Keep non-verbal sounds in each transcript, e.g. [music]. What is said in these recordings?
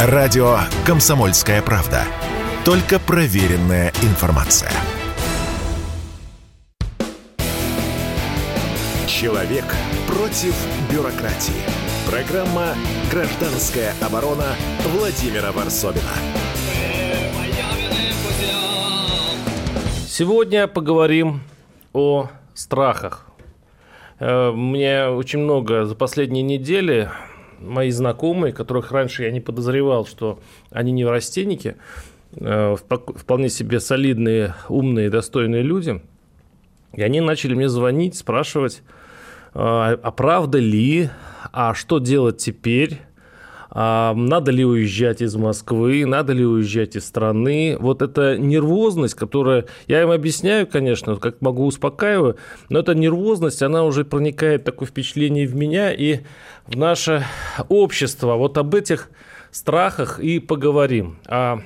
Радио «Комсомольская правда». Только проверенная информация. Человек против бюрократии. Программа «Гражданская оборона» Владимира Варсовина. Сегодня поговорим о страхах. Э, мне очень много за последние недели мои знакомые, которых раньше я не подозревал, что они неврастенники, э, вполне себе солидные, умные, достойные люди, и они начали мне звонить, спрашивать, а, а правда ли, а что делать теперь, надо ли уезжать из Москвы, надо ли уезжать из страны. Вот эта нервозность, которая... Я им объясняю, конечно, как могу успокаиваю, но эта нервозность, она уже проникает такое впечатление в меня и в наше общество. Вот об этих страхах и поговорим. О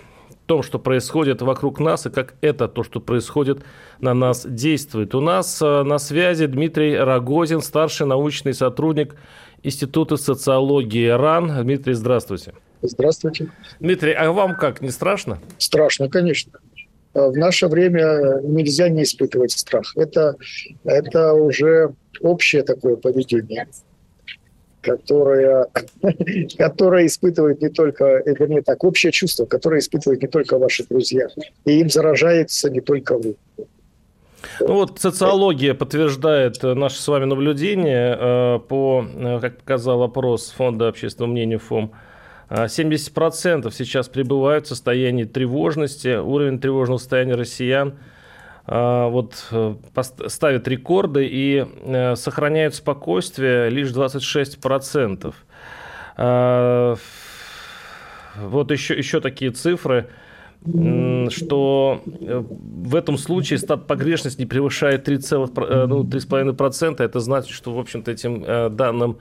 том, что происходит вокруг нас и как это, то, что происходит на нас, действует. У нас э, на связи Дмитрий Рогозин, старший научный сотрудник Института социологии РАН. Дмитрий, здравствуйте. Здравствуйте. Дмитрий, а вам как, не страшно? Страшно, конечно. А в наше время нельзя не испытывать страх. Это, это уже общее такое поведение, которое, [laughs] которое испытывает не только, вернее так, общее чувство, которое испытывают не только ваши друзья. И им заражается не только вы. Ну вот социология подтверждает э, наше с вами наблюдение э, по, э, как показал опрос Фонда общественного мнения ФОМ, 70% сейчас пребывают в состоянии тревожности. Уровень тревожного состояния россиян вот, ставит рекорды и сохраняют спокойствие лишь 26%. Вот еще, еще такие цифры – что э, в этом случае стат погрешность не превышает 3,5%. Э, ну, 3,5%. Это значит, что, в общем-то, этим э, данным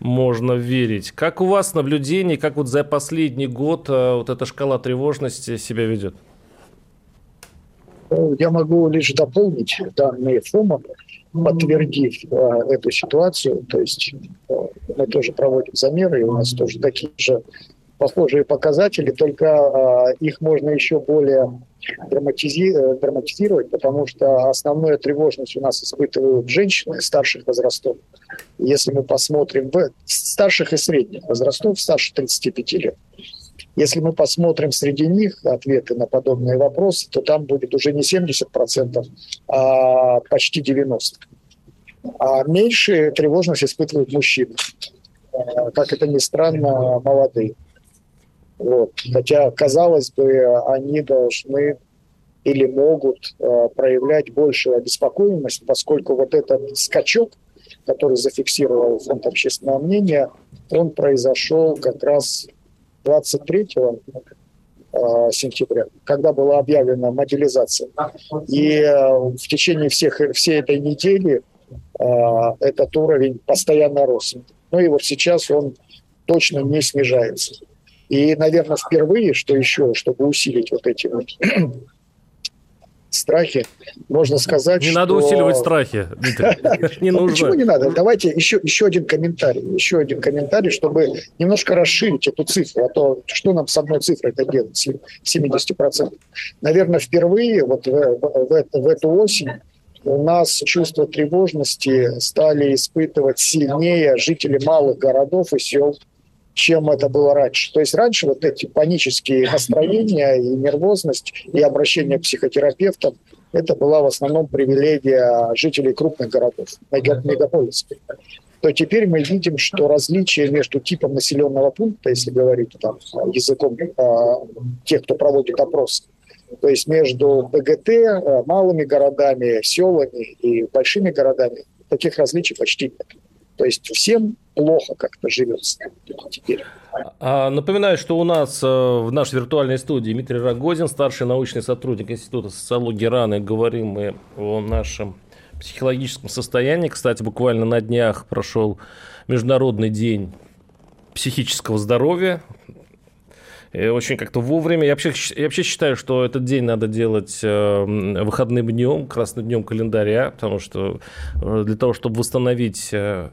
можно верить. Как у вас наблюдение, как вот за последний год вот эта шкала тревожности себя ведет? Я могу лишь дополнить данные ФОМа, подтвердив эту ситуацию. То есть мы тоже проводим замеры, и у нас тоже такие же похожие показатели, только э, их можно еще более драматизи э, драматизировать, потому что основную тревожность у нас испытывают женщины старших возрастов. Если мы посмотрим в старших и средних возрастов, старше 35 лет, если мы посмотрим среди них ответы на подобные вопросы, то там будет уже не 70%, а почти 90%. А меньше тревожность испытывают мужчины. Э, как это ни странно, молодые. Вот. Хотя, казалось бы, они должны или могут э, проявлять большую обеспокоенность, поскольку вот этот скачок, который зафиксировал фонд общественного мнения, он произошел как раз 23 э, сентября, когда была объявлена мобилизация. И э, в течение всех, всей этой недели э, этот уровень постоянно рос. Ну и вот сейчас он точно не снижается. И, наверное, впервые, что еще, чтобы усилить вот эти вот [clears throat] страхи, можно сказать, Не что... надо усиливать страхи, Не [laughs] нужно. Почему не надо? Давайте еще, еще один комментарий. Еще один комментарий, чтобы немножко расширить эту цифру. А то что нам с одной цифрой это делать, 70%? Наверное, впервые вот в, в, в эту осень у нас чувство тревожности стали испытывать сильнее жители малых городов и сел чем это было раньше. То есть раньше вот эти панические настроения и нервозность, и обращение к психотерапевтам, это была в основном привилегия жителей крупных городов, мегаполисов. То теперь мы видим, что различие между типом населенного пункта, если говорить там, языком э, тех, кто проводит опрос, то есть между БГТ, э, малыми городами, селами и большими городами, таких различий почти нет. То есть всем плохо как-то живется теперь. А, напоминаю, что у нас э, в нашей виртуальной студии Дмитрий Рогозин, старший научный сотрудник Института социологии и говорим мы о нашем психологическом состоянии. Кстати, буквально на днях прошел Международный день психического здоровья. И очень как-то вовремя. Я вообще, я вообще считаю, что этот день надо делать э, выходным днем, красным днем календаря, потому что э, для того, чтобы восстановить э,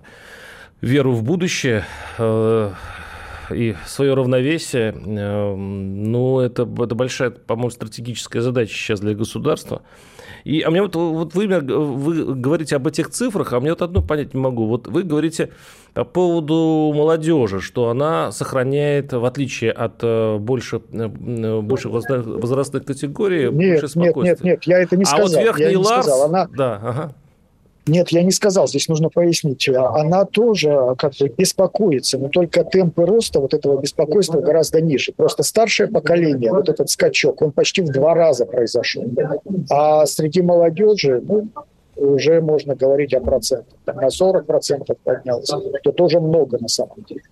веру в будущее, и свое равновесие, э, ну, это, это большая, по-моему, стратегическая задача сейчас для государства. И, а мне вот, вот вы, вы говорите об этих цифрах, а мне вот одно понять не могу. Вот вы говорите по поводу молодежи, что она сохраняет, в отличие от э, больше, э, больше возрастных категорий, нет, больше спокойствия. Нет, нет, нет, я это не сказал. А вот верхний я Ларс... Сказал. Она... Да, ага. Нет, я не сказал, здесь нужно пояснить. Она тоже как бы беспокоится, но только темпы роста вот этого беспокойства гораздо ниже. Просто старшее поколение, вот этот скачок, он почти в два раза произошел. А среди молодежи, ну, уже можно говорить о процентах. На 40% поднялся, то тоже много на самом деле.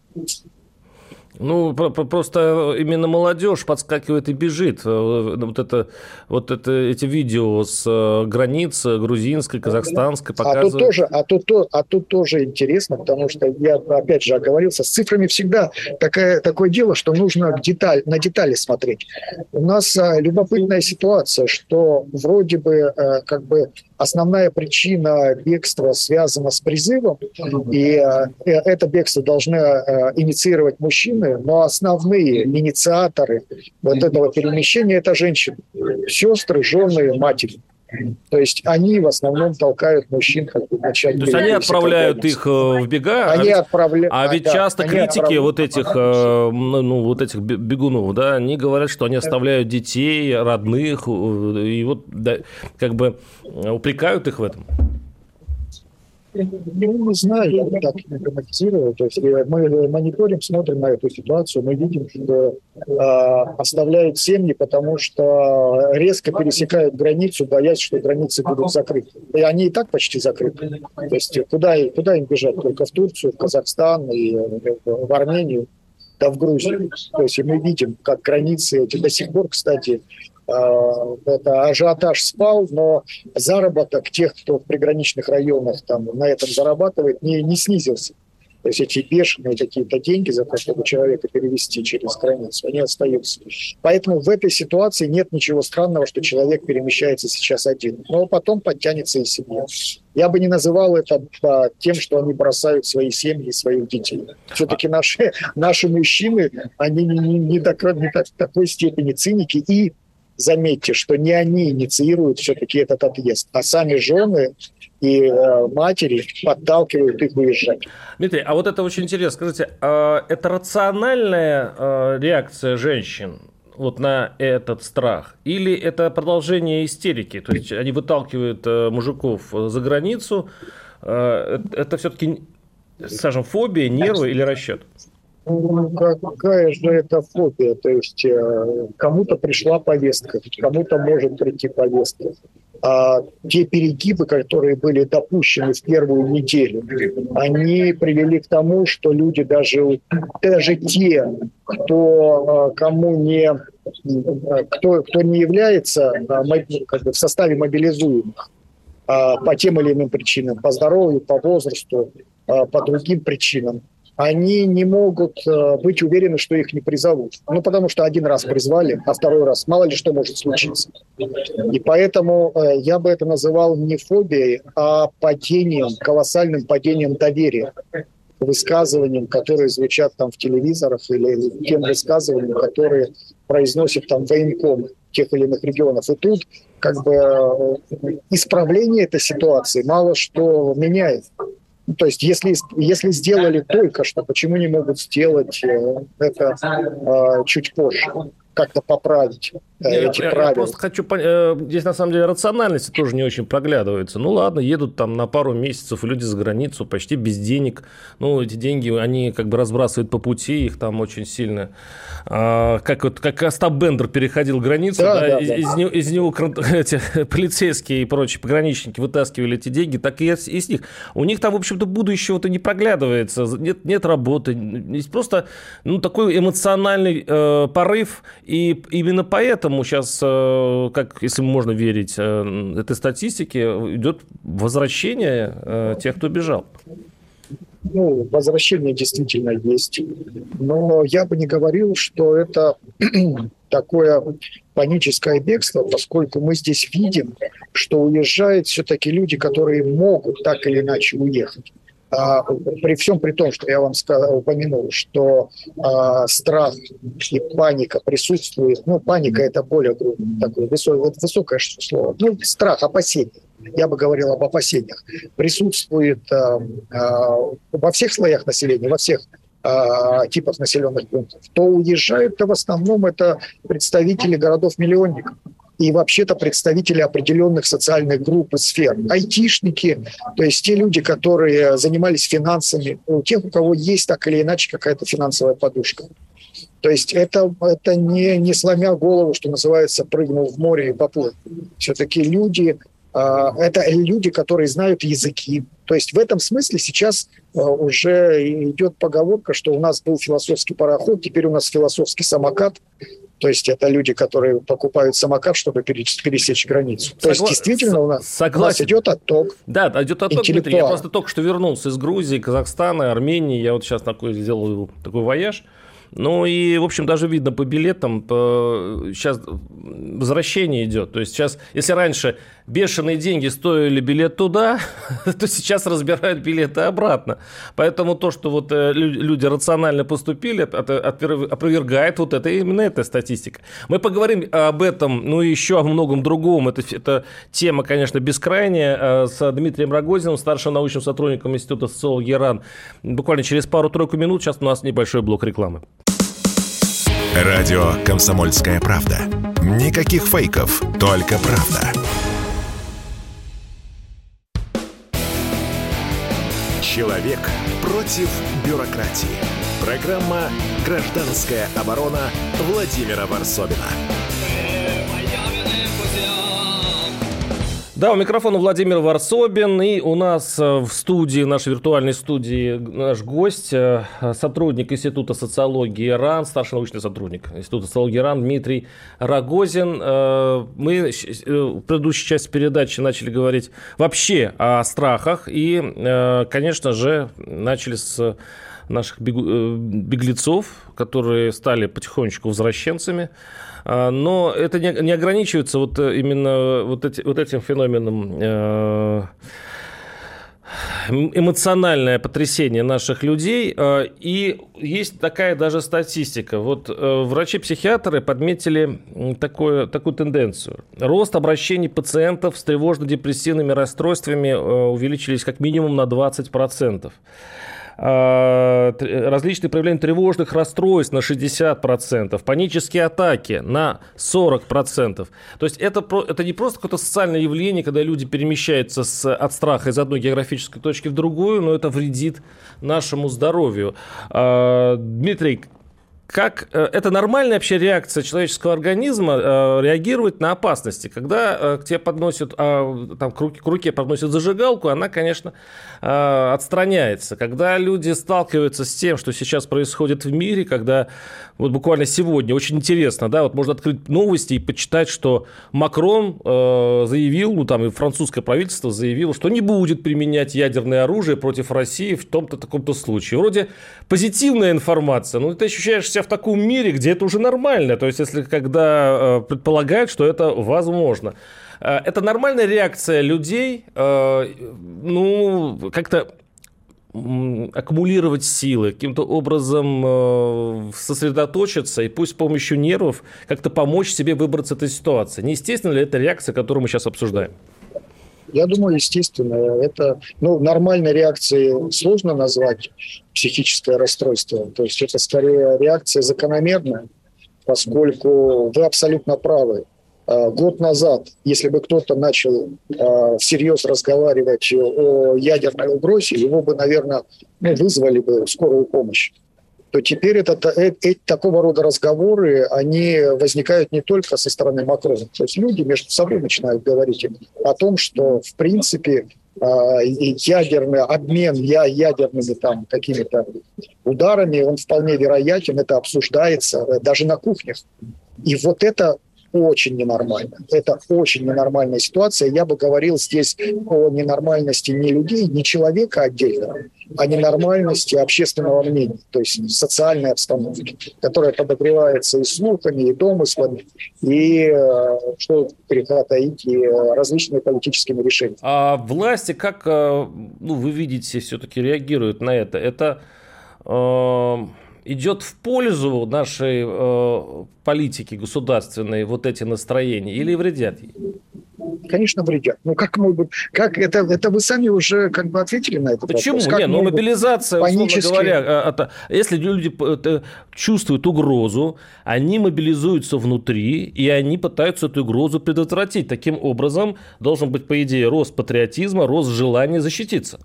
Ну, просто именно молодежь подскакивает и бежит. Э, вот это, вот это, эти видео с э, границ грузинской, казахстанской показывают. А тут тоже, а тут, а тут тоже интересно, потому что я, опять же, оговорился, с цифрами всегда такое, такое дело, что нужно деталь, на детали смотреть. У нас а, любопытная ситуация, что вроде бы, как бы, основная причина бегства связана с призывом, и а, это бегство должны а, инициировать мужчины, но основные инициаторы вот этого перемещения – это женщины, сестры, жены, матери. То есть они в основном толкают мужчин как бы начать. То есть они отправляют их э, в бега, они а, отправля... а ведь да, часто критики вот этих э, ну вот этих бегунов, да, они говорят, что они оставляют детей, родных и вот да, как бы упрекают их в этом. Ну, не знаю, я бы так не драматизирую. То есть э, мы мониторим, смотрим на эту ситуацию, мы видим, что э, оставляют семьи, потому что резко пересекают границу, боясь, что границы будут закрыты. И они и так почти закрыты. То есть куда, куда им бежать? Только в Турцию, в Казахстан и э, в Армению да в Грузию. То есть мы видим, как границы эти до сих пор, кстати, Э, это ажиотаж спал, но заработок тех, кто в приграничных районах там на этом зарабатывает, не, не снизился. То есть эти бешеные какие-то деньги за то, чтобы человека перевести через границу, они остаются. Поэтому в этой ситуации нет ничего странного, что человек перемещается сейчас один. Но потом подтянется и семья. Я бы не называл это а, тем, что они бросают свои семьи, своих детей. Все-таки наши, наши мужчины, они не, не, не, до, не до такой степени циники и заметьте, что не они инициируют все-таки этот отъезд, а сами жены и э, матери подталкивают их уезжать. Дмитрий, а вот это очень интересно. Скажите, э, это рациональная э, реакция женщин вот на этот страх? Или это продолжение истерики? То есть они выталкивают э, мужиков за границу. Это все-таки, скажем, фобия, нервы или расчет? Ну, какая же это фобия? То есть э, кому-то пришла повестка, кому-то может прийти повестка. А те перегибы, которые были допущены в первую неделю, они привели к тому, что люди даже, даже те, кто, э, кому не, кто, кто не является э, как бы, в составе мобилизуемых, а по тем или иным причинам, по здоровью, по возрасту, по другим причинам, они не могут э, быть уверены, что их не призовут. Ну, потому что один раз призвали, а второй раз мало ли что может случиться. И поэтому э, я бы это называл не фобией, а падением, колоссальным падением доверия высказываниям, которые звучат там в телевизорах или тем высказываниям, которые произносят там военкомы тех или иных регионов. И тут как бы э, исправление этой ситуации мало что меняет. Ну, то есть, если, если сделали только что, почему не могут сделать э, это э, чуть позже? как-то поправить э, я, правила. Я просто хочу понять, э, здесь на самом деле рациональности тоже не очень проглядывается. Ну ладно, едут там на пару месяцев люди за границу почти без денег. Ну эти деньги они как бы разбрасывают по пути, их там очень сильно. А, как вот как Остап Бендер переходил границу, да, да, да, из, да. Из, него, из него [laughs] эти полицейские и прочие пограничники вытаскивали эти деньги, так и из, из них. У них там, в общем-то, будущего-то не проглядывается, нет, нет работы, есть просто ну, такой эмоциональный э, порыв и именно поэтому сейчас, э, как если можно верить э, этой статистике, идет возвращение э, тех, кто бежал. Ну, возвращение действительно есть. Но я бы не говорил, что это [clears throat] такое паническое бегство, поскольку мы здесь видим, что уезжают все-таки люди, которые могут так или иначе уехать. А, при всем при том, что я вам сказал, упомянул, что а, страх и паника присутствует, ну, паника это более такое высокое, высокое слово, ну, страх, опасение, я бы говорил об опасениях, присутствует а, а, во всех слоях населения, во всех типах населенных пунктов, то уезжают-то в основном это представители городов-миллионников и вообще-то представители определенных социальных групп и сфер. Айтишники, то есть те люди, которые занимались финансами, у тех, у кого есть так или иначе какая-то финансовая подушка. То есть это, это не, не сломя голову, что называется, прыгнул в море и поплыл. Все-таки люди, это люди, которые знают языки. То есть в этом смысле сейчас а, уже идет поговорка, что у нас был философский пароход, теперь у нас философский самокат. То есть это люди, которые покупают самокат, чтобы пересечь границу. Согла... То есть действительно у нас, Согласен. у нас идет отток. Да, идет отток. Я просто только что вернулся из Грузии, Казахстана, Армении. Я вот сейчас такой сделал такой вояж. Ну и, в общем, даже видно по билетам, по... сейчас возвращение идет. То есть сейчас, если раньше бешеные деньги стоили билет туда, [laughs] то сейчас разбирают билеты обратно. Поэтому то, что вот э, люди рационально поступили, опровергает вот это именно эта статистика. Мы поговорим об этом, ну и еще о многом другом. Это, это тема, конечно, бескрайняя. Э, с Дмитрием Рогозиным, старшим научным сотрудником Института социологии ИРАН. Буквально через пару-тройку минут. Сейчас у нас небольшой блок рекламы. Радио «Комсомольская правда». Никаких фейков, только правда. Человек против бюрократии. Программа «Гражданская оборона» Владимира Варсобина. Да, у микрофона Владимир Варсобин, и у нас э, в студии, в нашей виртуальной студии, наш гость, э, сотрудник Института социологии РАН, старший научный сотрудник Института социологии РАН Дмитрий Рогозин. Э, мы в предыдущей части передачи начали говорить вообще о страхах, и, конечно же, начали с наших беглецов, которые стали потихонечку возвращенцами. А, но это не, ограничивается вот э, именно вот, эти, вот этим феноменом э, эмоциональное потрясение наших людей. Э, и есть такая даже статистика. Вот врачи-психиатры подметили такое, такую тенденцию. Рост обращений пациентов с тревожно-депрессивными расстройствами увеличились как минимум на 20%. А, различные проявления тревожных расстройств на 60%, панические атаки на 40%. То есть это, это не просто какое-то социальное явление, когда люди перемещаются с, от страха из одной географической точки в другую, но это вредит нашему здоровью. А, Дмитрий, как э, это нормальная вообще реакция человеческого организма э, реагировать на опасности. Когда э, к тебе подносят, э, там, к руке, к руке подносят зажигалку, она, конечно, э, отстраняется. Когда люди сталкиваются с тем, что сейчас происходит в мире, когда вот буквально сегодня, очень интересно, да, вот можно открыть новости и почитать, что Макрон э, заявил, ну там и французское правительство заявило, что не будет применять ядерное оружие против России в том-то таком-то случае. Вроде позитивная информация, но ты ощущаешь себя в таком мире, где это уже нормально. То есть, если когда э, предполагают, что это возможно. Э, это нормальная реакция людей, э, ну, как-то аккумулировать силы, каким-то образом сосредоточиться и пусть с помощью нервов как-то помочь себе выбраться из этой ситуации. Не естественно ли это реакция, которую мы сейчас обсуждаем? Я думаю, естественно, это ну, нормальной реакцией сложно назвать психическое расстройство. То есть это скорее реакция закономерная, поскольку вы абсолютно правы. А, год назад, если бы кто-то начал а, всерьез разговаривать о ядерной угрозе, его бы, наверное, ну, вызвали бы скорую помощь то теперь это, это, это, такого рода разговоры, они возникают не только со стороны Макрона. То есть люди между собой начинают говорить о том, что, в принципе, а, ядерный обмен я ядерными там какими-то ударами, он вполне вероятен, это обсуждается э, даже на кухнях. И вот это очень ненормально. Это очень ненормальная ситуация. Я бы говорил здесь о ненормальности не людей, не человека отдельно, о ненормальности общественного мнения, то есть социальной обстановки, которая подогревается и слухами, и домыслами, и, э, что греха таить, и различными политическими решениями. А власти как ну, вы видите, все-таки реагируют на это? Это э, идет в пользу нашей э, политики государственной вот эти настроения или вредят ей? Конечно, вредят. Ну, как могут, как это, это вы сами уже как бы ответили на это. Почему? Вопрос. Как Не, ну, мобилизация, панически... условно говоря, а, это, если люди чувствуют угрозу, они мобилизуются внутри, и они пытаются эту угрозу предотвратить. Таким образом, должен быть, по идее, рост патриотизма, рост желания защититься.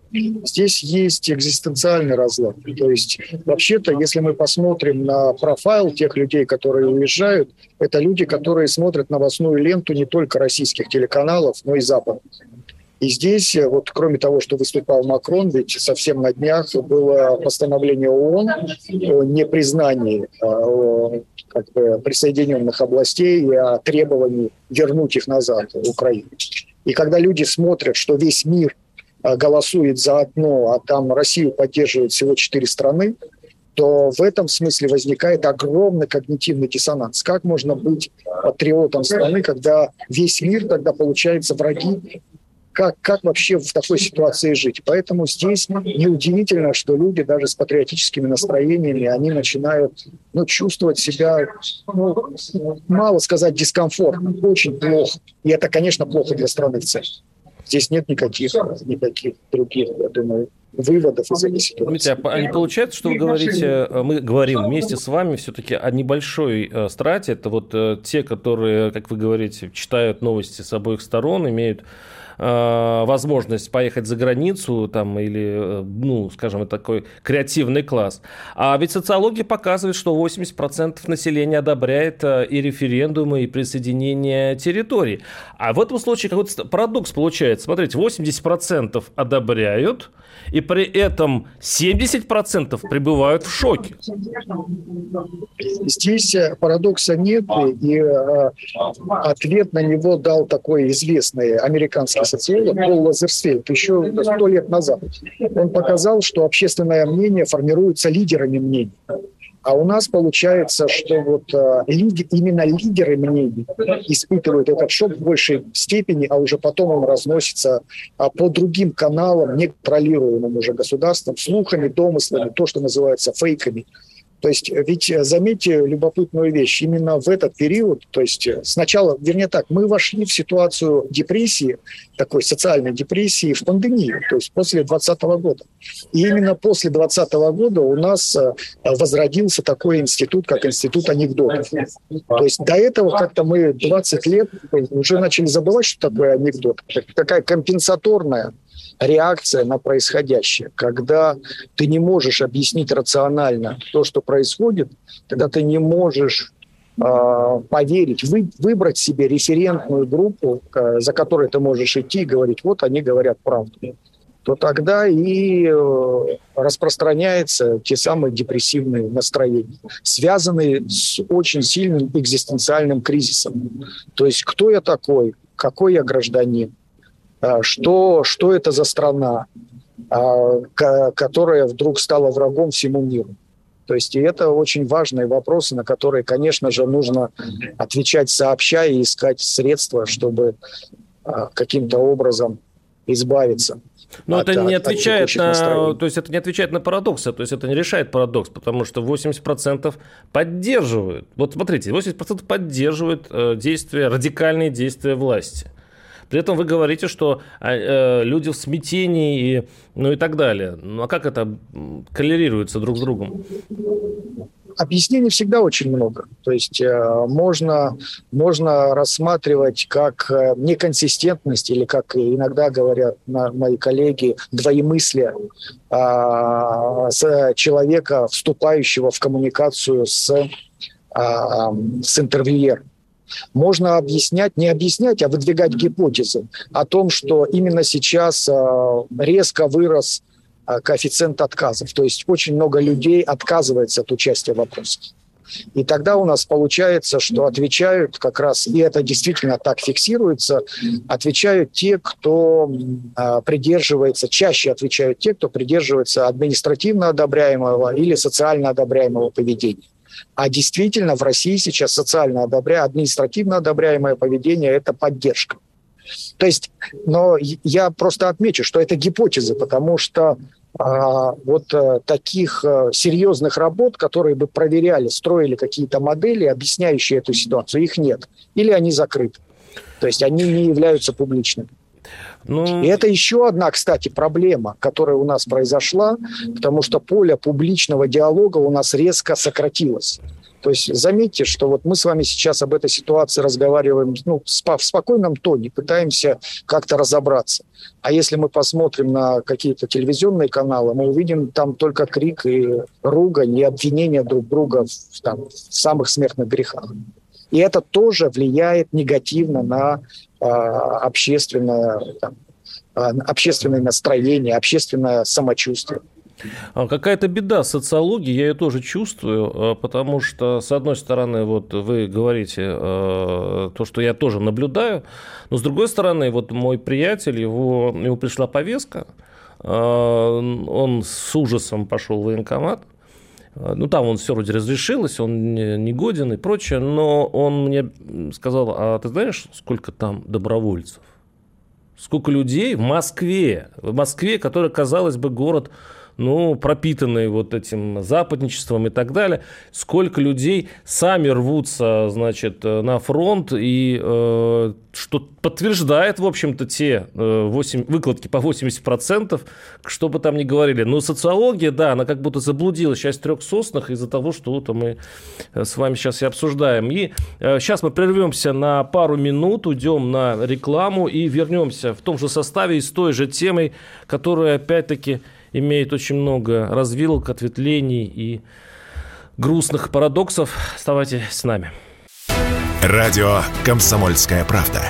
Здесь есть экзистенциальный разлад. То есть, вообще-то, если мы посмотрим на профайл тех людей, которые уезжают, это люди, которые смотрят новостную ленту не только российских телеканалов, но и западных. И здесь, э, вот кроме того, что выступал Макрон, ведь совсем на днях было постановление ООН о непризнании э, как бы, присоединенных областей и о требовании вернуть их назад в Украину. И когда люди смотрят, что весь мир э, голосует за одно, а там Россию поддерживают всего четыре страны, то в этом смысле возникает огромный когнитивный диссонанс. Как можно быть патриотом страны, когда весь мир тогда получается враги как, как вообще в такой ситуации жить. Поэтому здесь неудивительно, что люди даже с патриотическими настроениями, они начинают ну, чувствовать себя, ну, мало сказать, дискомфортно, очень плохо. И это, конечно, плохо для страны в целом. Здесь нет никаких, никаких других, я думаю, выводов из этой ситуации. Смотрите, а не получается, что вы говорите, э, мы говорим вместе с вами все-таки о небольшой э, страте, это вот э, те, которые, как вы говорите, читают новости с обоих сторон, имеют Э, возможность поехать за границу там, или, э, ну, скажем, такой креативный класс. А ведь социология показывает, что 80% населения одобряет э, и референдумы, и присоединение территорий. А в этом случае какой-то парадокс получается. Смотрите, 80% одобряют, и при этом 70% пребывают в шоке. Здесь парадокса нет, и ответ на него дал такой известный американский социолог Пол Лазерсфельд еще сто лет назад. Он показал, что общественное мнение формируется лидерами мнений. А у нас получается, что вот э, лиди, именно лидеры мнений испытывают этот шок в большей степени, а уже потом он разносится а, по другим каналам, неконтролируемым уже государством, слухами, домыслами, то, что называется фейками. То есть, э, ведь э, заметьте любопытную вещь, именно в этот период, то есть э, сначала, вернее так, мы вошли в ситуацию депрессии, такой социальной депрессии в пандемию, то есть после 2020 года. И именно после 2020 года у нас возродился такой институт, как институт анекдотов. То есть до этого как-то мы 20 лет уже начали забывать, что такое анекдот. Такая компенсаторная реакция на происходящее. Когда ты не можешь объяснить рационально то, что происходит, когда ты не можешь э, поверить, вы, выбрать себе референтную группу, э, за которой ты можешь идти и говорить, вот они говорят правду, то тогда и э, распространяются те самые депрессивные настроения, связанные с очень сильным экзистенциальным кризисом. То есть кто я такой, какой я гражданин, что, что это за страна, а, которая вдруг стала врагом всему миру. То есть и это очень важные вопросы, на которые, конечно же, нужно отвечать сообща и искать средства, чтобы а, каким-то образом избавиться. Но это не отвечает на, то есть это не отвечает на парадоксы, то есть это не решает парадокс, потому что 80% поддерживают. Вот смотрите, 80% поддерживают э, действия, радикальные действия власти. При этом вы говорите, что а, э, люди в смятении и, ну и так далее. Ну а как это коллерируется друг с другом? Объяснений всегда очень много. То есть э, можно, можно рассматривать как э, неконсистентность или, как иногда говорят на, мои коллеги, двоемыслие э, с человека, вступающего в коммуникацию с, э, с интервьюером можно объяснять, не объяснять, а выдвигать гипотезы о том, что именно сейчас э, резко вырос э, коэффициент отказов. То есть очень много людей отказывается от участия в вопросах. И тогда у нас получается, что отвечают как раз, и это действительно так фиксируется, отвечают те, кто э, придерживается, чаще отвечают те, кто придерживается административно одобряемого или социально одобряемого поведения. А действительно в России сейчас социально одобря... административно одобряемое поведение – это поддержка. То есть, но я просто отмечу, что это гипотеза, потому что а, вот а, таких а, серьезных работ, которые бы проверяли, строили какие-то модели, объясняющие эту ситуацию, их нет. Или они закрыты. То есть они не являются публичными. Ну... И это еще одна, кстати, проблема, которая у нас произошла, потому что поле публичного диалога у нас резко сократилось. То есть заметьте, что вот мы с вами сейчас об этой ситуации разговариваем ну, в спокойном тоне, пытаемся как-то разобраться. А если мы посмотрим на какие-то телевизионные каналы, мы увидим там только крик и ругань, и обвинения друг друга в, там, в самых смертных грехах. И это тоже влияет негативно на общественное, там, э, общественное настроение, общественное самочувствие. А какая-то беда социологии, я ее тоже чувствую, а, потому что, с одной стороны, вот вы говорите а, то, что я тоже наблюдаю, но с другой стороны, вот мой приятель, его, ему пришла повестка, он с ужасом пошел в военкомат, ну, там он все вроде разрешилось, он не годен и прочее, но он мне сказал, а ты знаешь, сколько там добровольцев? Сколько людей в Москве, в Москве, которая, казалось бы, город ну, пропитанные вот этим западничеством и так далее, сколько людей сами рвутся, значит, на фронт, и э, что подтверждает, в общем-то, те э, 8, выкладки по 80%, что бы там ни говорили. Но социология, да, она как будто заблудилась сейчас в трех соснах из-за того, что вот мы э, с вами сейчас и обсуждаем. И э, сейчас мы прервемся на пару минут, уйдем на рекламу и вернемся в том же составе и с той же темой, которая, опять-таки, имеет очень много развилок, ответвлений и грустных парадоксов. Оставайтесь с нами. Радио «Комсомольская правда».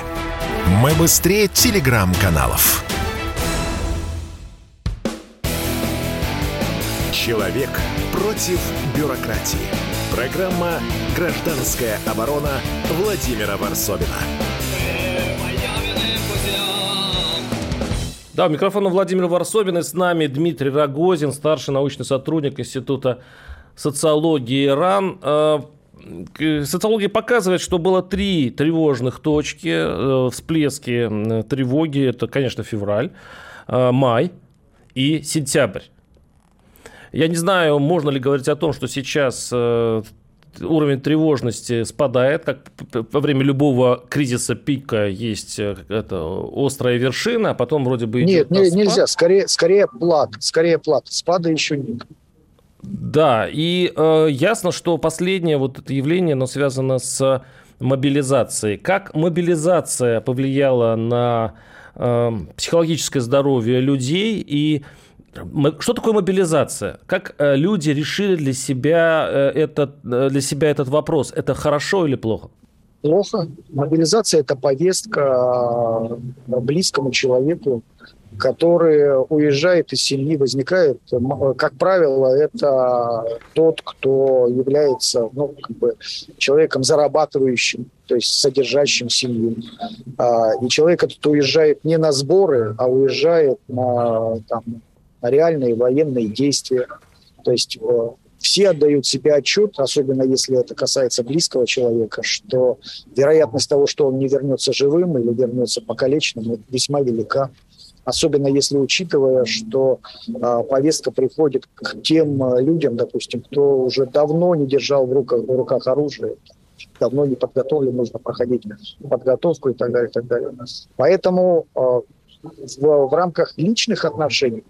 Мы быстрее телеграм-каналов. Человек против бюрократии. Программа «Гражданская оборона» Владимира Варсовина. Да, у микрофона Владимир Варсобин и с нами Дмитрий Рогозин, старший научный сотрудник Института социологии РАН. Э, социология показывает, что было три тревожных точки, э, всплески тревоги. Это, конечно, февраль, э, май и сентябрь. Я не знаю, можно ли говорить о том, что сейчас уровень тревожности спадает, как во время любого кризиса пика есть э, это острая вершина, а потом вроде бы нет, не, нельзя, скорее, скорее плат, скорее плат, спада еще нет. Да, и э, ясно, что последнее вот это явление, оно связано с мобилизацией. Как мобилизация повлияла на э, психологическое здоровье людей и что такое мобилизация? Как э, люди решили для себя, э, этот, э, для себя этот вопрос? Это хорошо или плохо? Плохо. Мобилизация – это повестка близкому человеку, который уезжает из семьи, возникает, как правило, это тот, кто является ну, как бы человеком зарабатывающим, то есть содержащим семью. А, и человек этот уезжает не на сборы, а уезжает на там, реальные военные действия. То есть э, все отдают себе отчет, особенно если это касается близкого человека, что вероятность того, что он не вернется живым или вернется покалеченным, весьма велика. Особенно если учитывая, что э, повестка приходит к тем э, людям, допустим, кто уже давно не держал в руках, в руках оружие, давно не подготовлен, нужно проходить подготовку и так далее, и так далее. Поэтому э, в, в рамках личных отношений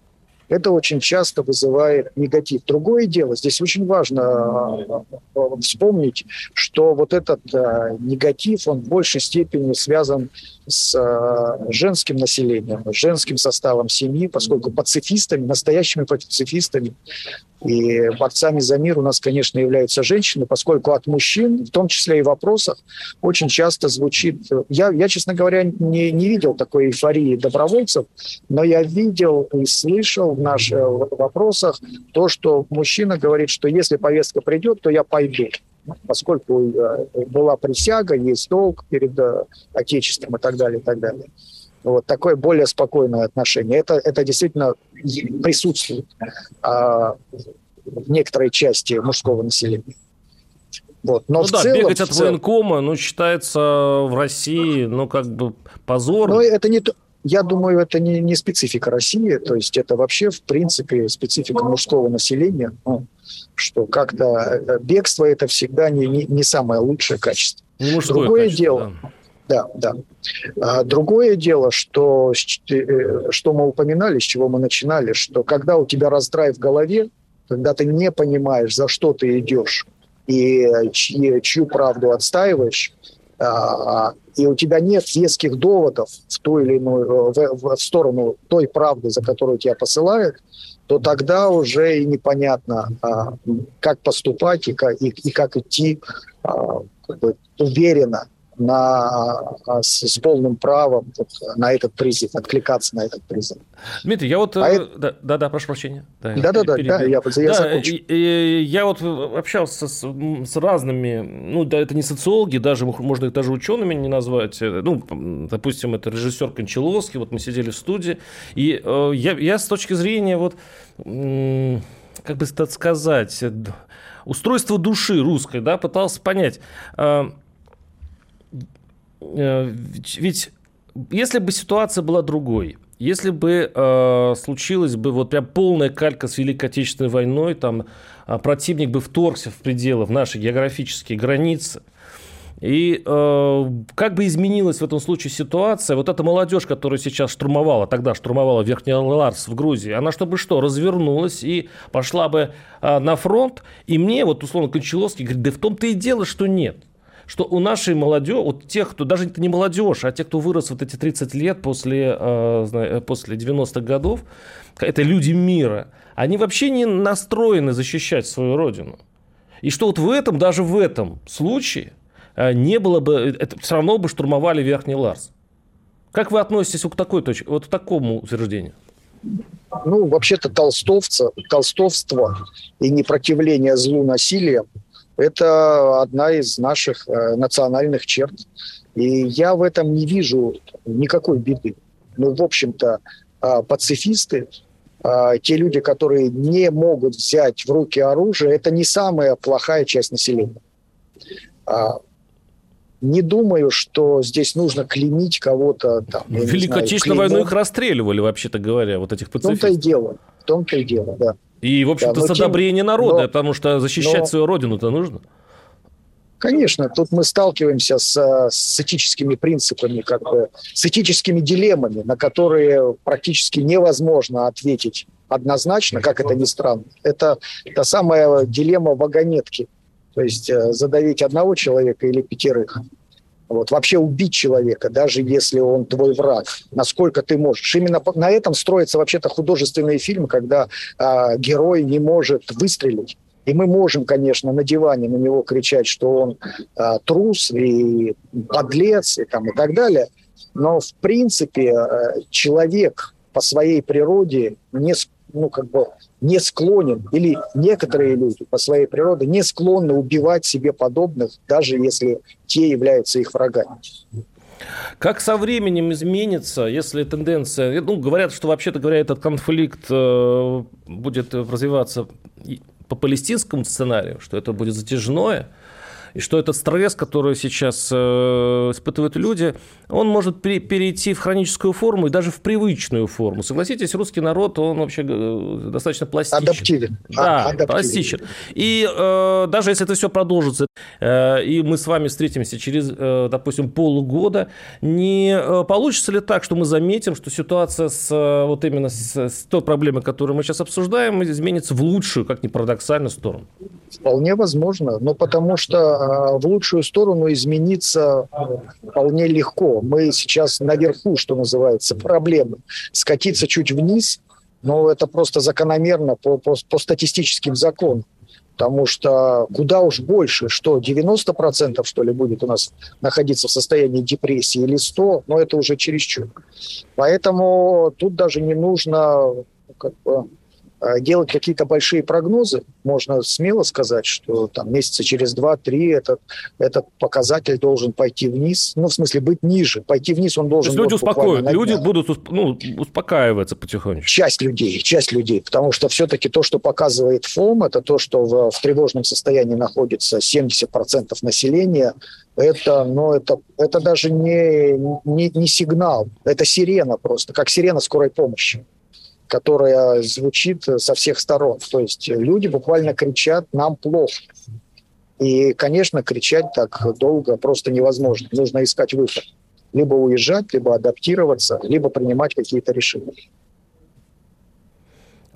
это очень часто вызывает негатив. Другое дело, здесь очень важно э, вспомнить, что вот этот э, негатив, он в большей степени связан с э, женским населением, с женским составом семьи, поскольку пацифистами, настоящими пацифистами и борцами за мир у нас, конечно, являются женщины, поскольку от мужчин, в том числе и в вопросах, очень часто звучит... Я, я честно говоря, не, не видел такой эйфории добровольцев, но я видел и слышал наших вопросах то, что мужчина говорит, что если повестка придет, то я пойду. поскольку э, была присяга, есть долг перед э, Отечеством и так далее, и так далее. Вот такое более спокойное отношение. Это, это действительно присутствует а, в некоторой части мужского населения. Вот. Но ну да, целом, бегать от целом... военкома, ну, считается в России, ну, как бы позор. Но это не то, я думаю, это не, не специфика России, то есть это вообще, в принципе, специфика мужского населения, ну, что как-то э, бегство это всегда не, не, не самое лучшее качество. Не Другое качество, дело, да, да. А, другое дело, что, э, что мы упоминали, с чего мы начинали, что когда у тебя раздрай в голове, когда ты не понимаешь, за что ты идешь и чьи, чью правду отстаиваешь, и у тебя нет веских доводов в ту или иную в, в сторону той правды, за которую тебя посылают, то тогда уже и непонятно, а, как поступать и как, и, и как идти бы, уверенно на, а, с, с полным правом на этот призыв, откликаться на этот призыв. Дмитрий, я вот... А э, да, да, прошу прощения. Да-да-да, да, я, я, я да, и, и, я вот общался с, с разными, ну, да, это не социологи, даже, можно их даже учеными не назвать. Э, ну, допустим, это режиссер Кончаловский, вот мы сидели в студии, и э, я, я с точки зрения вот, как бы так сказать, устройства души русской, да, пытался понять, э, Э, ведь если бы ситуация была другой, если бы э, случилась бы вот прям полная калька с Великой Отечественной войной, там э, противник бы вторгся в пределы, в наши географические границы, и э, как бы изменилась в этом случае ситуация, вот эта молодежь, которая сейчас штурмовала, тогда штурмовала Верхний Ларс в Грузии, она чтобы что, развернулась и пошла бы э, на фронт, и мне вот условно Кончаловский говорит, да в том-то и дело, что нет что у нашей молодежи, вот тех, кто даже это не молодежь, а те, кто вырос вот эти 30 лет после, э, после 90-х годов, это люди мира, они вообще не настроены защищать свою родину. И что вот в этом, даже в этом случае э, не было бы, это все равно бы штурмовали Верхний Ларс. Как вы относитесь к такой точке, вот к такому утверждению? Ну, вообще-то толстовца, толстовство и непротивление злу насилием это одна из наших э, национальных черт. И я в этом не вижу никакой беды. Ну, в общем-то, э, пацифисты, э, те люди, которые не могут взять в руки оружие, это не самая плохая часть населения. А, не думаю, что здесь нужно клеймить кого-то там. В Великой Отечественной войну их расстреливали, вообще-то говоря, вот этих пацифистов. В том-то и дело. В том-то и дело, да. И, в общем-то, да, с одобрения народа, но, потому что защищать но, свою родину-то нужно. Конечно, тут мы сталкиваемся с, с этическими принципами, как бы, с этическими дилеммами, на которые практически невозможно ответить однозначно, как это ни странно. Это та самая дилемма вагонетки. То есть э, задавить одного человека или пятерых. Вот, вообще убить человека, даже если он твой враг, насколько ты можешь. Именно на этом строится вообще-то художественный фильм, когда а, герой не может выстрелить. И мы можем, конечно, на диване на него кричать, что он а, трус и подлец и, там, и так далее. Но, в принципе, а, человек по своей природе не, ну, как бы не склонен, или некоторые люди по своей природе не склонны убивать себе подобных, даже если те являются их врагами. Как со временем изменится, если тенденция... Ну, говорят, что, вообще-то говоря, этот конфликт э, будет развиваться по палестинскому сценарию, что это будет затяжное, и что этот стресс, который сейчас э, испытывают люди, он может при, перейти в хроническую форму и даже в привычную форму. Согласитесь, русский народ, он вообще э, достаточно пластичен. Адаптивен. Да, Адаптивен. пластичен. И э, даже если это все продолжится, э, и мы с вами встретимся через, э, допустим, полгода, не э, получится ли так, что мы заметим, что ситуация с э, вот именно с, с той проблемой, которую мы сейчас обсуждаем, изменится в лучшую, как ни парадоксально, сторону? Вполне возможно, но потому что в лучшую сторону измениться вполне легко мы сейчас наверху, что называется, проблемы. Скатиться чуть вниз, но это просто закономерно по, по, по статистическим законам. Потому что куда уж больше, что 90% что ли будет у нас находиться в состоянии депрессии или 100, но это уже чересчур. Поэтому тут даже не нужно как бы, Э, делать какие-то большие прогнозы, можно смело сказать, что там месяца через 2-3 этот, этот показатель должен пойти вниз, ну, в смысле, быть ниже. Пойти вниз он должен... То есть люди успокоят, люди будут ну, успокаиваться потихонечку. Часть людей, часть людей, потому что все-таки то, что показывает ФОМ, это то, что в, в тревожном состоянии находится 70% населения, это, ну, это, это даже не, не, не сигнал, это сирена просто, как сирена скорой помощи которая звучит со всех сторон. То есть люди буквально кричат «нам плохо». И, конечно, кричать так долго просто невозможно. Нужно искать выход. Либо уезжать, либо адаптироваться, либо принимать какие-то решения.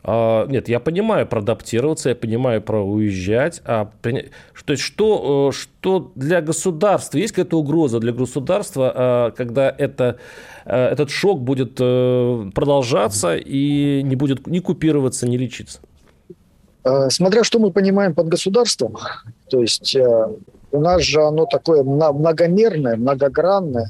А, нет, я понимаю про адаптироваться, я понимаю про уезжать. А, то есть что, э, что для государства, есть какая-то угроза для государства, а, когда это, э, этот шок будет э, продолжаться и не будет ни купироваться, ни лечиться? Смотря что мы понимаем под государством, то есть у нас же оно такое многомерное, многогранное,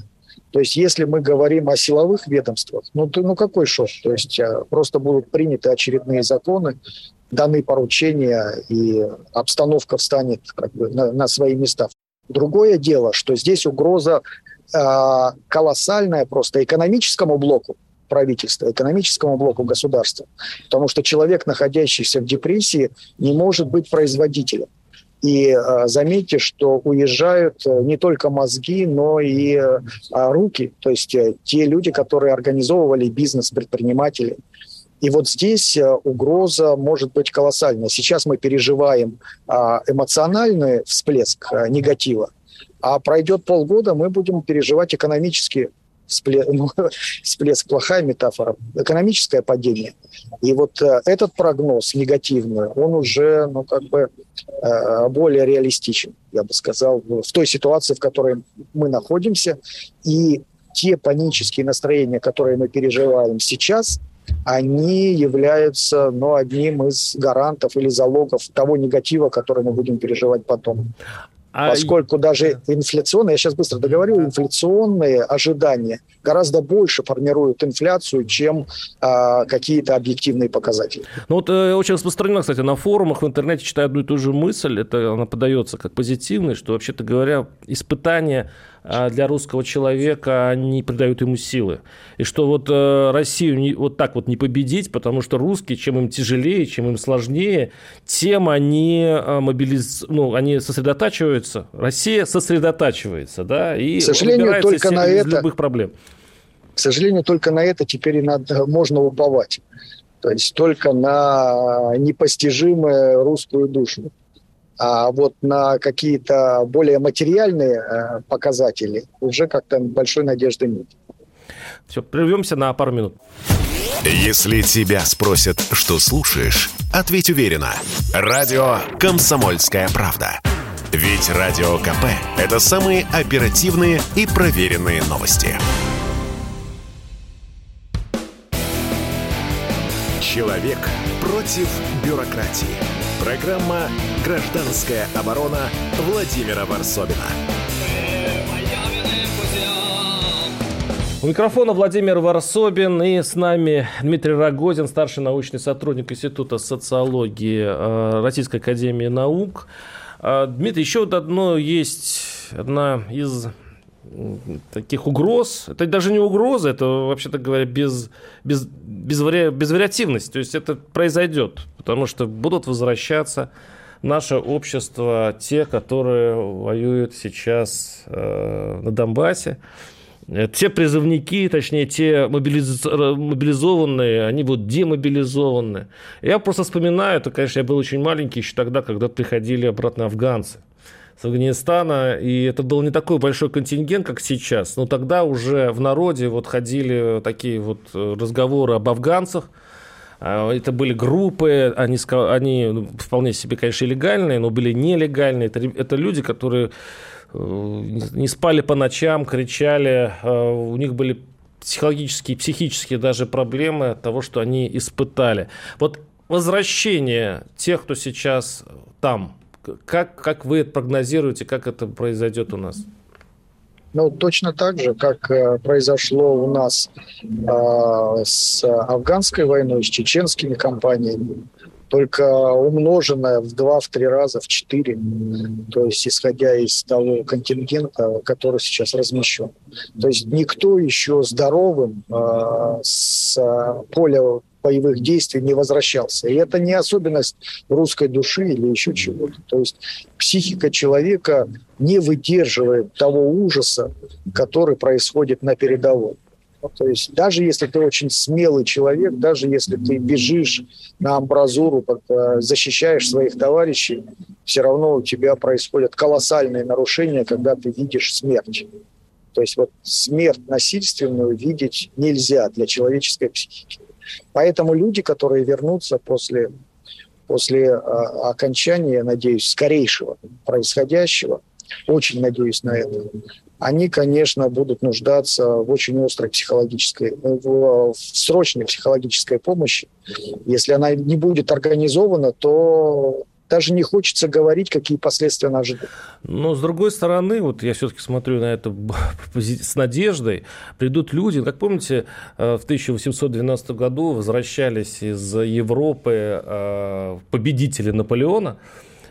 то есть если мы говорим о силовых ведомствах, ну, то, ну какой шок? То есть э, просто будут приняты очередные законы, даны поручения, и обстановка встанет как бы на, на свои места. Другое дело, что здесь угроза э, колоссальная просто экономическому блоку правительства, экономическому блоку государства. Потому что человек, находящийся в депрессии, не может быть производителем. И э, заметьте, что уезжают э, не только мозги, но и э, руки, то есть те люди, которые организовывали бизнес, предприниматели. И вот здесь угроза может быть колоссальная. Сейчас мы переживаем эмоциональный всплеск негатива, а пройдет полгода, мы будем переживать экономический всплеск, [laughs] ну, всплеск плохая метафора, экономическое падение. И вот э, этот прогноз негативный, он уже, ну, как бы э, более реалистичен, я бы сказал, в той ситуации, в которой мы находимся. И те панические настроения, которые мы переживаем сейчас, они являются ну, одним из гарантов или залогов того негатива, который мы будем переживать потом. А... Поскольку даже инфляционные, я сейчас быстро договорю, инфляционные ожидания гораздо больше формируют инфляцию, чем а, какие-то объективные показатели. Ну вот э, очень распространено, кстати, на форумах в интернете читаю одну и ту же мысль, это она подается как позитивная, что вообще-то говоря, испытания а, для русского человека не придают ему силы. И что вот э, Россию не, вот так вот не победить, потому что русские, чем им тяжелее, чем им сложнее, тем они, э, мобилиз... ну, они сосредотачиваются. Россия сосредотачивается, да, и К сожалению, только на это... любых проблем. К сожалению, только на это теперь и надо, можно уповать. То есть только на непостижимую русскую душу. А вот на какие-то более материальные э, показатели уже как-то большой надежды нет. Все, прервемся на пару минут. Если тебя спросят, что слушаешь, ответь уверенно. Радио «Комсомольская правда». Ведь Радио КП – это самые оперативные и проверенные новости. Человек против бюрократии. Программа «Гражданская оборона» Владимира Варсобина. У микрофона Владимир Варсобин и с нами Дмитрий Рогозин, старший научный сотрудник Института социологии э, Российской Академии Наук. Э, Дмитрий, еще вот одно есть, одна из таких угроз. Это даже не угроза, это, вообще-то говоря, без, без, без, вари, без вариативности. То есть это произойдет, потому что будут возвращаться наше общество, те, которые воюют сейчас э, на Донбассе. Те призывники, точнее, те мобилиз... мобилизованные, они будут демобилизованы. Я просто вспоминаю, это, конечно, я был очень маленький еще тогда, когда приходили обратно афганцы с Афганистана, и это был не такой большой контингент, как сейчас, но тогда уже в народе вот ходили такие вот э, разговоры об афганцах, а, это были группы, они, они ну, вполне себе, конечно, легальные, но были нелегальные. Это, это люди, которые э, не спали по ночам, кричали, э, у них были психологические, психические даже проблемы от того, что они испытали. Вот возвращение тех, кто сейчас там, как, как вы прогнозируете, как это произойдет у нас? Ну, точно так же, как э, произошло у нас э, с афганской войной, с чеченскими компаниями, только умноженное в два, в три раза, в четыре, то есть исходя из того контингента, который сейчас размещен. То есть никто еще здоровым э, с поля боевых действий не возвращался. И это не особенность русской души или еще чего-то. То есть психика человека не выдерживает того ужаса, который происходит на передовой. То есть даже если ты очень смелый человек, даже если ты бежишь на амбразуру, э, защищаешь своих товарищей, все равно у тебя происходят колоссальные нарушения, когда ты видишь смерть. То есть вот смерть насильственную видеть нельзя для человеческой психики. Поэтому люди, которые вернутся после, после э, окончания, надеюсь, скорейшего происходящего, очень надеюсь на это, они, конечно, будут нуждаться в очень острой психологической, в, в срочной психологической помощи. Если она не будет организована, то даже не хочется говорить, какие последствия нас ждут. Но, с другой стороны, вот я все-таки смотрю на это [laughs] с надеждой. Придут люди, как помните, э, в 1812 году возвращались из Европы э, победители Наполеона,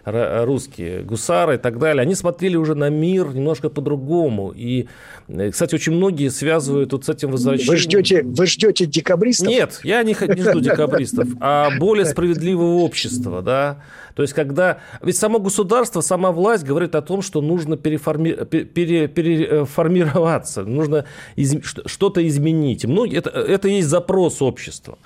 русские гусары и так далее, они смотрели уже на мир немножко по-другому. И, э, кстати, очень многие связывают вот с этим возвращением... Вы ждете, вы ждете декабристов? Нет, я не, не жду [laughs] декабристов, а более справедливого общества, да. То есть, когда... Ведь само государство, сама власть говорит о том, что нужно переформи... пере... переформироваться, нужно из... что-то изменить. Многие... Это, это есть запрос общества.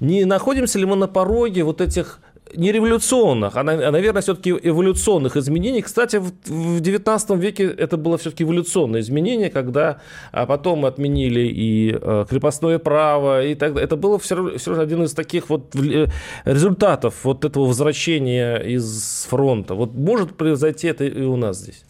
Не находимся ли мы на пороге вот этих не революционных, а, а наверное, все-таки эволюционных изменений. Кстати, в 19 веке это было все-таки эволюционное изменение, когда а потом отменили и э, крепостное право, и так Это было все равно один из таких вот э, результатов вот этого возвращения из фронта. Вот может произойти это и у нас здесь?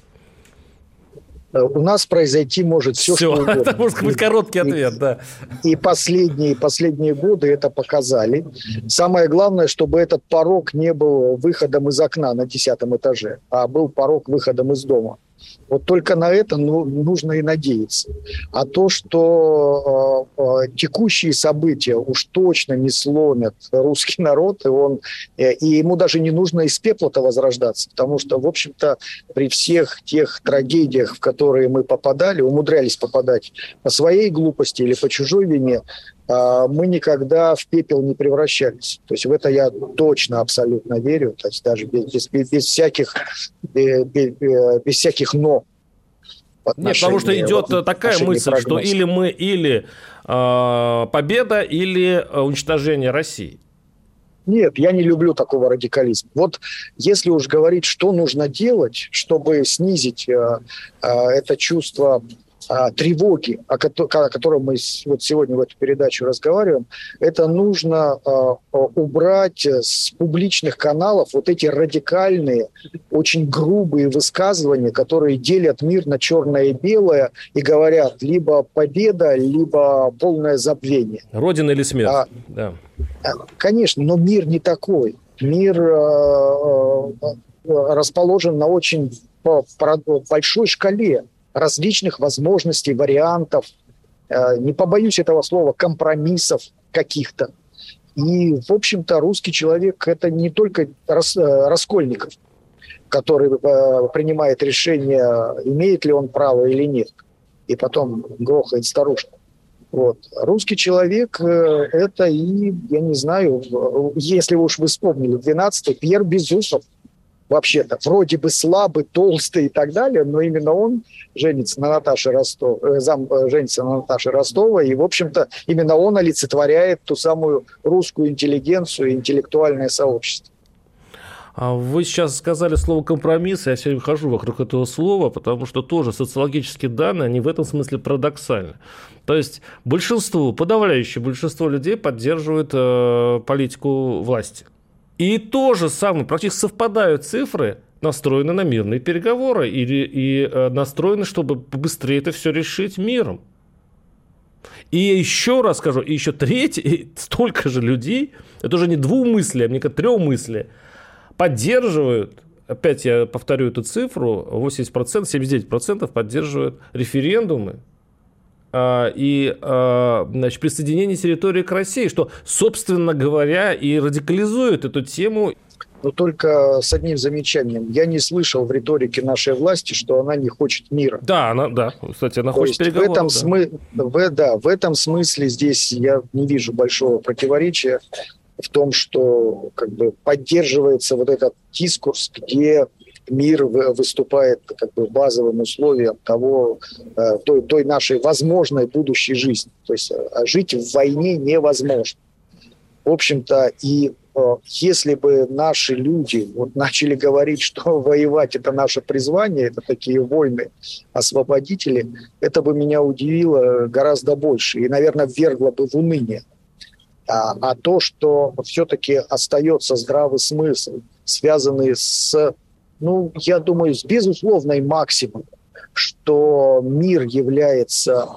У нас произойти может все, все. что угодно. [laughs] Это может быть короткий ответ, и, да. И последние, последние годы это показали. Самое главное, чтобы этот порог не был выходом из окна на десятом этаже, а был порог выходом из дома. Вот только на это ну, нужно и надеяться. А то, что э, э, текущие события уж точно не сломят русский [laughs] народ, и, он, э, и ему даже не нужно из пепла-то возрождаться, потому что, в общем-то, при всех тех трагедиях, в которые мы попадали, умудрялись попадать по своей глупости или по чужой вине, а, мы никогда в пепел не превращались. То есть в это я точно абсолютно верю, то есть даже без, без, без всяких без, без всяких но. Нет, потому что идет такая мысль, прогноз. что или мы, или э, победа, или уничтожение России. Нет, я не люблю такого радикализма. Вот если уж говорить, что нужно делать, чтобы снизить э, э, это чувство а, тревоги, о, котором мы вот сегодня в эту передачу разговариваем, это нужно а, убрать с публичных каналов вот эти радикальные, очень грубые высказывания, которые делят мир на черное и белое и говорят либо победа, либо полное забвение. Родина или смерть. А, да. Конечно, но мир не такой. Мир э, расположен на очень большой шкале различных возможностей, вариантов, э, не побоюсь этого слова, компромиссов каких-то. И, в общем-то, русский человек – это не только рас, э, Раскольников, который э, принимает решение, имеет ли он право или нет, и потом грохает старушку. Вот. Русский человек – это и, я не знаю, если уж вы вспомнили, 12-й, Пьер Безусов – вообще-то вроде бы слабый, толстый и так далее, но именно он женится на Наташе Ростов, э, зам, э, женится на Наташе Ростова, и, в общем-то, именно он олицетворяет ту самую русскую интеллигенцию и интеллектуальное сообщество. А вы сейчас сказали слово «компромисс», я время хожу вокруг этого слова, потому что тоже социологические данные, они в этом смысле парадоксальны. То есть большинство, подавляющее большинство людей поддерживает э, политику власти. И то же самое, практически совпадают цифры, настроены на мирные переговоры и, и э, настроены, чтобы побыстрее это все решить миром. И еще раз скажу, и еще третье, столько же людей, это уже не двумыслие, а мне как трехмыслие, поддерживают опять я повторю эту цифру, 80%, 79% поддерживают референдумы и а, значит, присоединение территории к России, что, собственно говоря, и радикализует эту тему. Но только с одним замечанием. Я не слышал в риторике нашей власти, что она не хочет мира. Да, она, да. Кстати, она То хочет переговоров. В этом, да. Смы... в, да, в этом смысле здесь я не вижу большого противоречия в том, что как бы поддерживается вот этот дискурс, где мир выступает как бы базовым условием того, э, той, той нашей возможной будущей жизни. То есть э, жить в войне невозможно. В общем-то, и э, если бы наши люди вот начали говорить, что [laughs] воевать это наше призвание, это такие войны, освободители, это бы меня удивило гораздо больше и, наверное, ввергло бы в уныние. А, а то, что все-таки остается здравый смысл, связанный с ну, я думаю, с безусловной максимумом, что мир является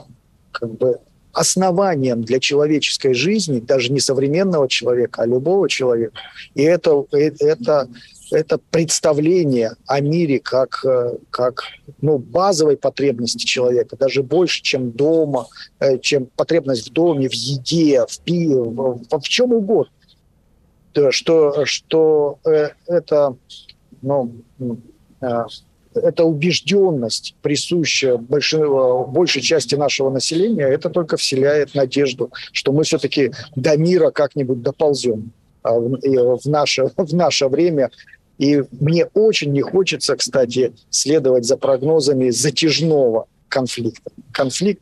как бы основанием для человеческой жизни, даже не современного человека, а любого человека. И это, это, это представление о мире как, как ну, базовой потребности человека, даже больше, чем дома, э, чем потребность в доме, в еде, в пиве, в, в чем угодно. Что, что э, это ну, а, эта убежденность, присущая большой, большей части нашего населения, это только вселяет надежду, что мы все-таки до мира как-нибудь доползем а, в наше, [laughs] в наше время. И мне очень не хочется, кстати, следовать за прогнозами затяжного конфликта. Конфликт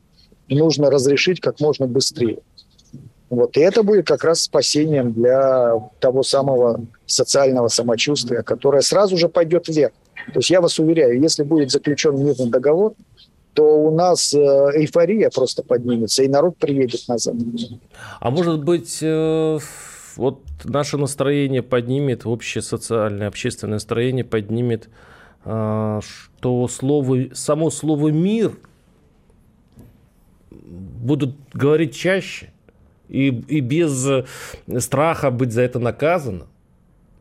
нужно разрешить как можно быстрее. Вот. И это будет как раз спасением для того самого социального самочувствия, которое сразу же пойдет вверх. То есть я вас уверяю, если будет заключен мирный договор, то у нас э, эйфория просто поднимется, и народ приедет назад. А может быть, э, вот наше настроение поднимет, общее социальное, общественное настроение поднимет, э, что слово, само слово «мир» будут говорить чаще? И, и без э, страха быть за это наказанным.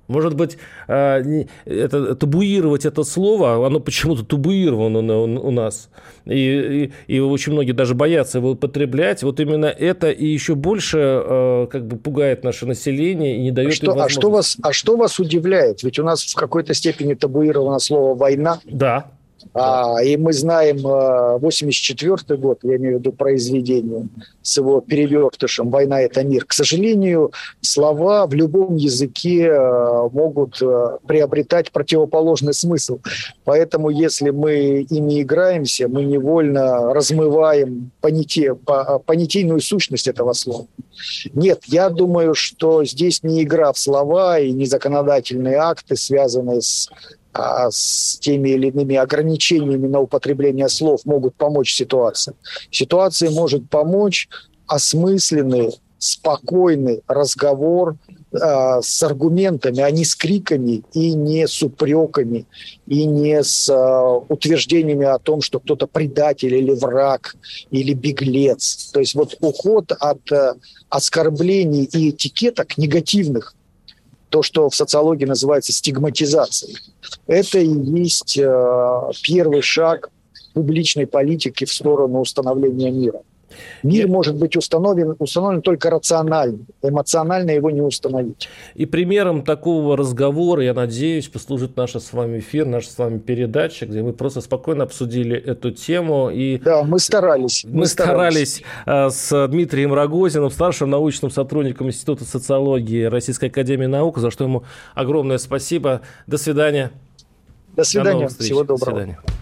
Может быть, э, это, табуировать это слово, оно почему-то табуировано у нас. И, и, и очень многие даже боятся его употреблять. Вот именно это и еще больше э, как бы пугает наше население и не дает а что, а что вас А что вас удивляет? Ведь у нас в какой-то степени табуировано слово «война». Да. А, и мы знаем 84 а, год, я имею в виду произведение с его перевертышем «Война – это мир». К сожалению, слова в любом языке а, могут а, приобретать противоположный смысл. Поэтому, если мы ими играемся, мы невольно размываем понятие, понятийную сущность этого слова. Нет, я думаю, что здесь не игра в слова и не законодательные акты, связанные с с теми или иными ограничениями на употребление слов могут помочь ситуации. Ситуации может помочь осмысленный, спокойный разговор э, с аргументами, а не с криками и не с упреками, и не с э, утверждениями о том, что кто-то предатель или враг, или беглец. То есть вот уход от э, оскорблений и этикеток негативных то, что в социологии называется стигматизацией. Это и есть э, первый шаг публичной политики в сторону установления мира. Мир может быть установлен, установлен только рационально. Эмоционально его не установить. И примером такого разговора, я надеюсь, послужит наш с вами эфир, наша с вами передача, где мы просто спокойно обсудили эту тему. И да, мы старались. Мы, мы старались, старались с Дмитрием Рогозиным, старшим научным сотрудником Института социологии Российской Академии Наук, за что ему огромное спасибо. До свидания. До свидания. До Всего доброго. До свидания.